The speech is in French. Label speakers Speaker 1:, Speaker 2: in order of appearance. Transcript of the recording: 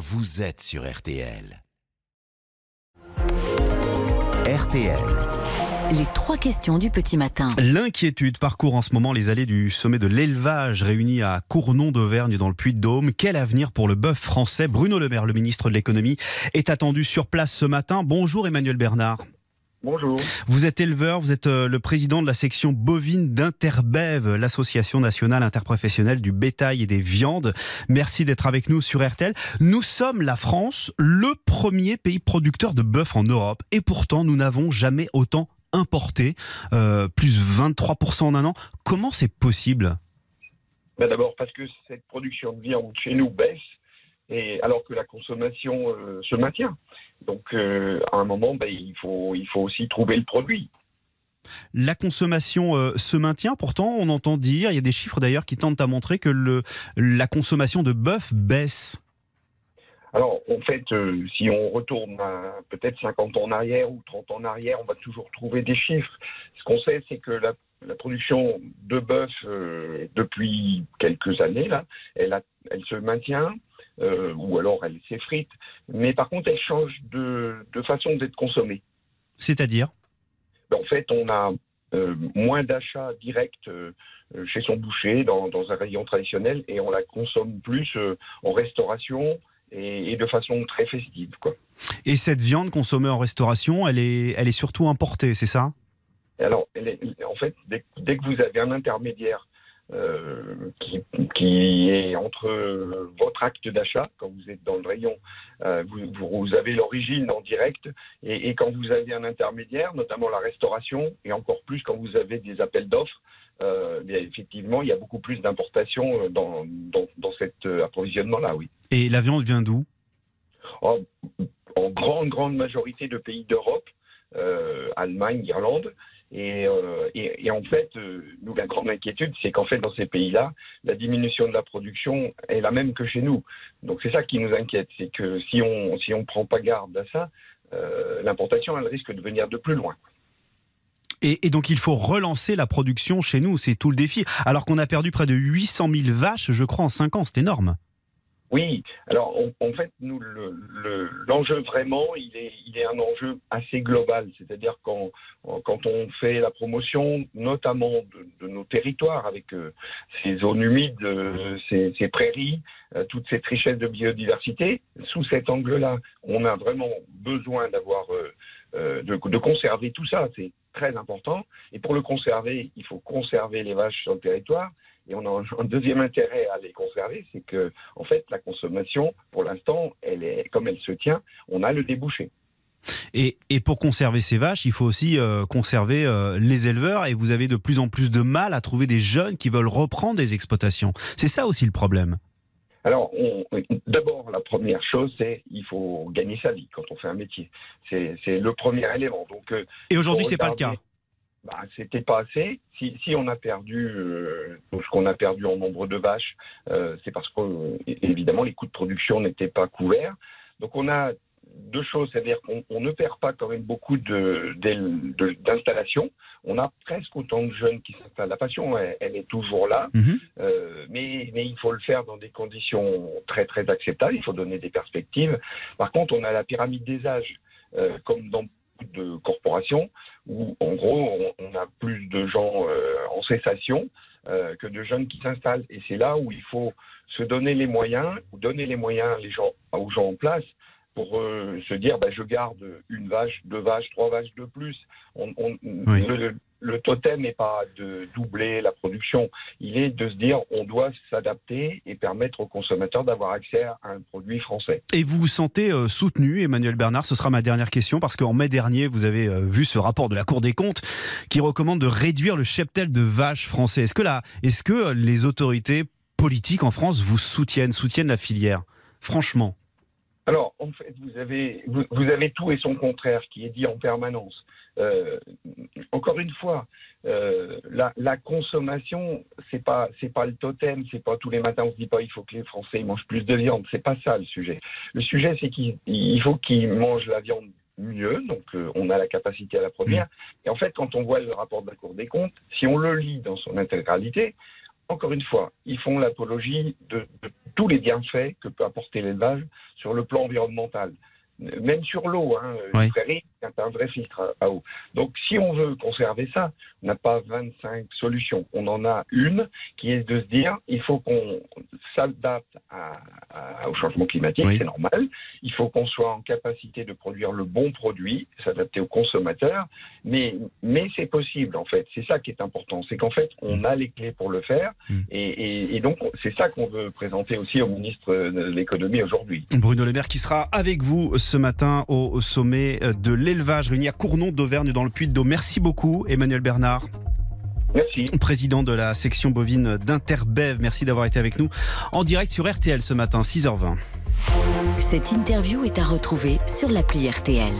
Speaker 1: vous êtes sur RTL. RTL.
Speaker 2: Les trois questions du petit matin.
Speaker 3: L'inquiétude parcourt en ce moment les allées du sommet de l'élevage réuni à Cournon d'Auvergne dans le Puy-de-Dôme. Quel avenir pour le bœuf français? Bruno Le Maire, le ministre de l'économie, est attendu sur place ce matin. Bonjour Emmanuel Bernard.
Speaker 4: Bonjour.
Speaker 3: Vous êtes éleveur, vous êtes euh, le président de la section bovine d'Interbev, l'association nationale interprofessionnelle du bétail et des viandes. Merci d'être avec nous sur RTL. Nous sommes la France, le premier pays producteur de bœuf en Europe, et pourtant nous n'avons jamais autant importé, euh, plus 23% en un an. Comment c'est possible?
Speaker 4: Ben D'abord parce que cette production de viande chez nous baisse, et alors que la consommation euh, se maintient. Donc, euh, à un moment, ben, il, faut, il faut aussi trouver le produit.
Speaker 3: La consommation euh, se maintient, pourtant on entend dire, il y a des chiffres d'ailleurs qui tentent à montrer que le, la consommation de bœuf baisse.
Speaker 4: Alors, en fait, si on retourne peut-être 50 ans en arrière ou 30 ans en arrière, on va toujours trouver des chiffres. Ce qu'on sait, c'est que la, production de bœuf, depuis quelques années, là, elle, elle se maintient. Euh, ou alors elle s'effrite. Mais par contre, elle change de, façon d'être consommée.
Speaker 3: C'est-à-dire?
Speaker 4: Ben, En fait, on a euh, moins d'achats directs euh, chez son boucher dans, un rayon traditionnel et on la consomme plus en restauration et, de façon très festive. Quoi.
Speaker 3: Et cette viande consommée en restauration, elle est, elle est surtout importée, c'est ça?
Speaker 4: Alors, en fait, dès, que vous avez un intermédiaire euh, qui, est entre votre acte d'achat, quand vous êtes dans le rayon, euh, vous, avez l'origine en direct, et, quand vous avez un intermédiaire, notamment la restauration, et encore plus quand vous avez des appels d'offres, euh, effectivement, il y a beaucoup plus d'importation dans, dans, cet approvisionnement-là, oui.
Speaker 3: Et la viande vient d'où?
Speaker 4: En, en, grande, grande majorité de pays d'Europe, Allemagne, Irlande, euh, et, en fait, euh, nous, la grande inquiétude, c'est qu'en fait, dans ces pays-là, la diminution de la production est la même que chez nous. Donc c'est ça qui nous inquiète, c'est que si on si on prend pas garde à ça, euh, l'importation, elle risque de venir de plus loin.
Speaker 3: Et, et, donc il faut relancer la production chez nous, c'est tout le défi. Alors qu'on a perdu près de 800 000 vaches, je crois, en 5 ans, c'est énorme.
Speaker 4: Oui, alors en fait, nous, l'enjeu le, vraiment, il est, un enjeu assez global. C'est-à-dire quand, quand on fait la promotion, notamment de, nos territoires, avec euh, ces zones humides, euh, ces, prairies, euh, toute cette richesse de biodiversité, sous cet angle-là, on a vraiment besoin d'avoir, de, de conserver tout ça. C'est très important. Et pour le conserver, il faut conserver les vaches sur le territoire. Et on a un deuxième intérêt à les conserver, c'est que, en fait, la consommation, pour l'instant, elle est, comme elle se tient, on a le débouché.
Speaker 3: Et, pour conserver ces vaches, il faut aussi euh, conserver euh, les éleveurs et vous avez de plus en plus de mal à trouver des jeunes qui veulent reprendre des exploitations. C'est ça aussi le problème.
Speaker 4: Alors, d'abord, la première chose, c'est il faut gagner sa vie quand on fait un métier. C'est le premier élément. Donc,
Speaker 3: euh, et aujourd'hui, c'est pas le cas
Speaker 4: bah, c'était pas assez. Si, si, on a perdu euh, ce qu'on a perdu en nombre de vaches, euh, c'est parce que évidemment les coûts de production n'étaient pas couverts. Donc on a deux choses, c'est-à-dire qu'on ne perd pas quand même beaucoup d'installations. on a presque autant de jeunes qui s'installent. La passion, elle, est toujours là, mhm. euh, mais, mais, il faut le faire dans des conditions très très acceptables. Il faut donner des perspectives. Par contre, on a la pyramide des âges, euh, comme dans de corporations où, en gros, on, a plus de gens euh, en cessation euh, que de jeunes qui s'installent. Et c'est là où il faut se donner les moyens, ou donner les moyens les gens, aux gens en place pour euh, se dire bah, je garde une vache, deux vaches, trois vaches de plus. On, le, totem n'est pas de doubler la production, il est de se dire on doit s'adapter et permettre aux consommateurs d'avoir accès à un produit français.
Speaker 3: Et vous vous sentez euh, soutenu, Emmanuel Bernard? Ce sera ma dernière question parce qu'en mai dernier, vous avez euh, vu ce rapport de la Cour des comptes qui recommande de réduire le cheptel de vaches français. Est-ce que, est-ce que les autorités politiques en France vous soutiennent, soutiennent la filière? Franchement
Speaker 4: alors, en fait, vous avez, vous, avez tout et son contraire qui est dit en permanence. Euh, encore une fois, euh, la, la, consommation, c'est pas, c'est pas le totem, c'est pas tous les matins on se dit pas il faut que les Français mangent plus de viande. C'est pas ça le sujet. Le sujet, c'est qu'il faut qu'ils mangent la viande mieux, donc euh, on a la capacité à la produire. Et en fait, quand on voit le rapport de la Cour des comptes, si on le lit dans son intégralité, encore une fois, ils font l'apologie de, tous les bienfaits que peut apporter l'élevage sur le plan environnemental même sur l'eau. Hein, prairie, c'est un vrai filtre à, eau. Donc, si on veut conserver ça, on n'a pas 25 solutions. On en a une qui est de se dire, il faut qu'on s'adapte au changement climatique, c'est normal. Il faut qu'on soit en capacité de produire le bon produit, s'adapter aux consommateurs. Mais, mais c'est possible, en fait. C'est ça qui est important. C'est qu'en fait, on a les clés pour le faire. Mm. Et, et donc, c'est ça qu'on veut présenter aussi au ministre de l'économie aujourd'hui.
Speaker 3: Bruno Le Maire qui sera avec vous ce matin au sommet de l'élevage réuni à Cournon d'Auvergne dans le Puy-de-Dôme. Merci beaucoup Emmanuel Bernard.
Speaker 4: Merci.
Speaker 3: Président de la section bovine d'Interbev, merci d'avoir été avec nous en direct sur RTL ce matin, 6h20.
Speaker 2: Cette interview est à retrouver sur l'appli RTL.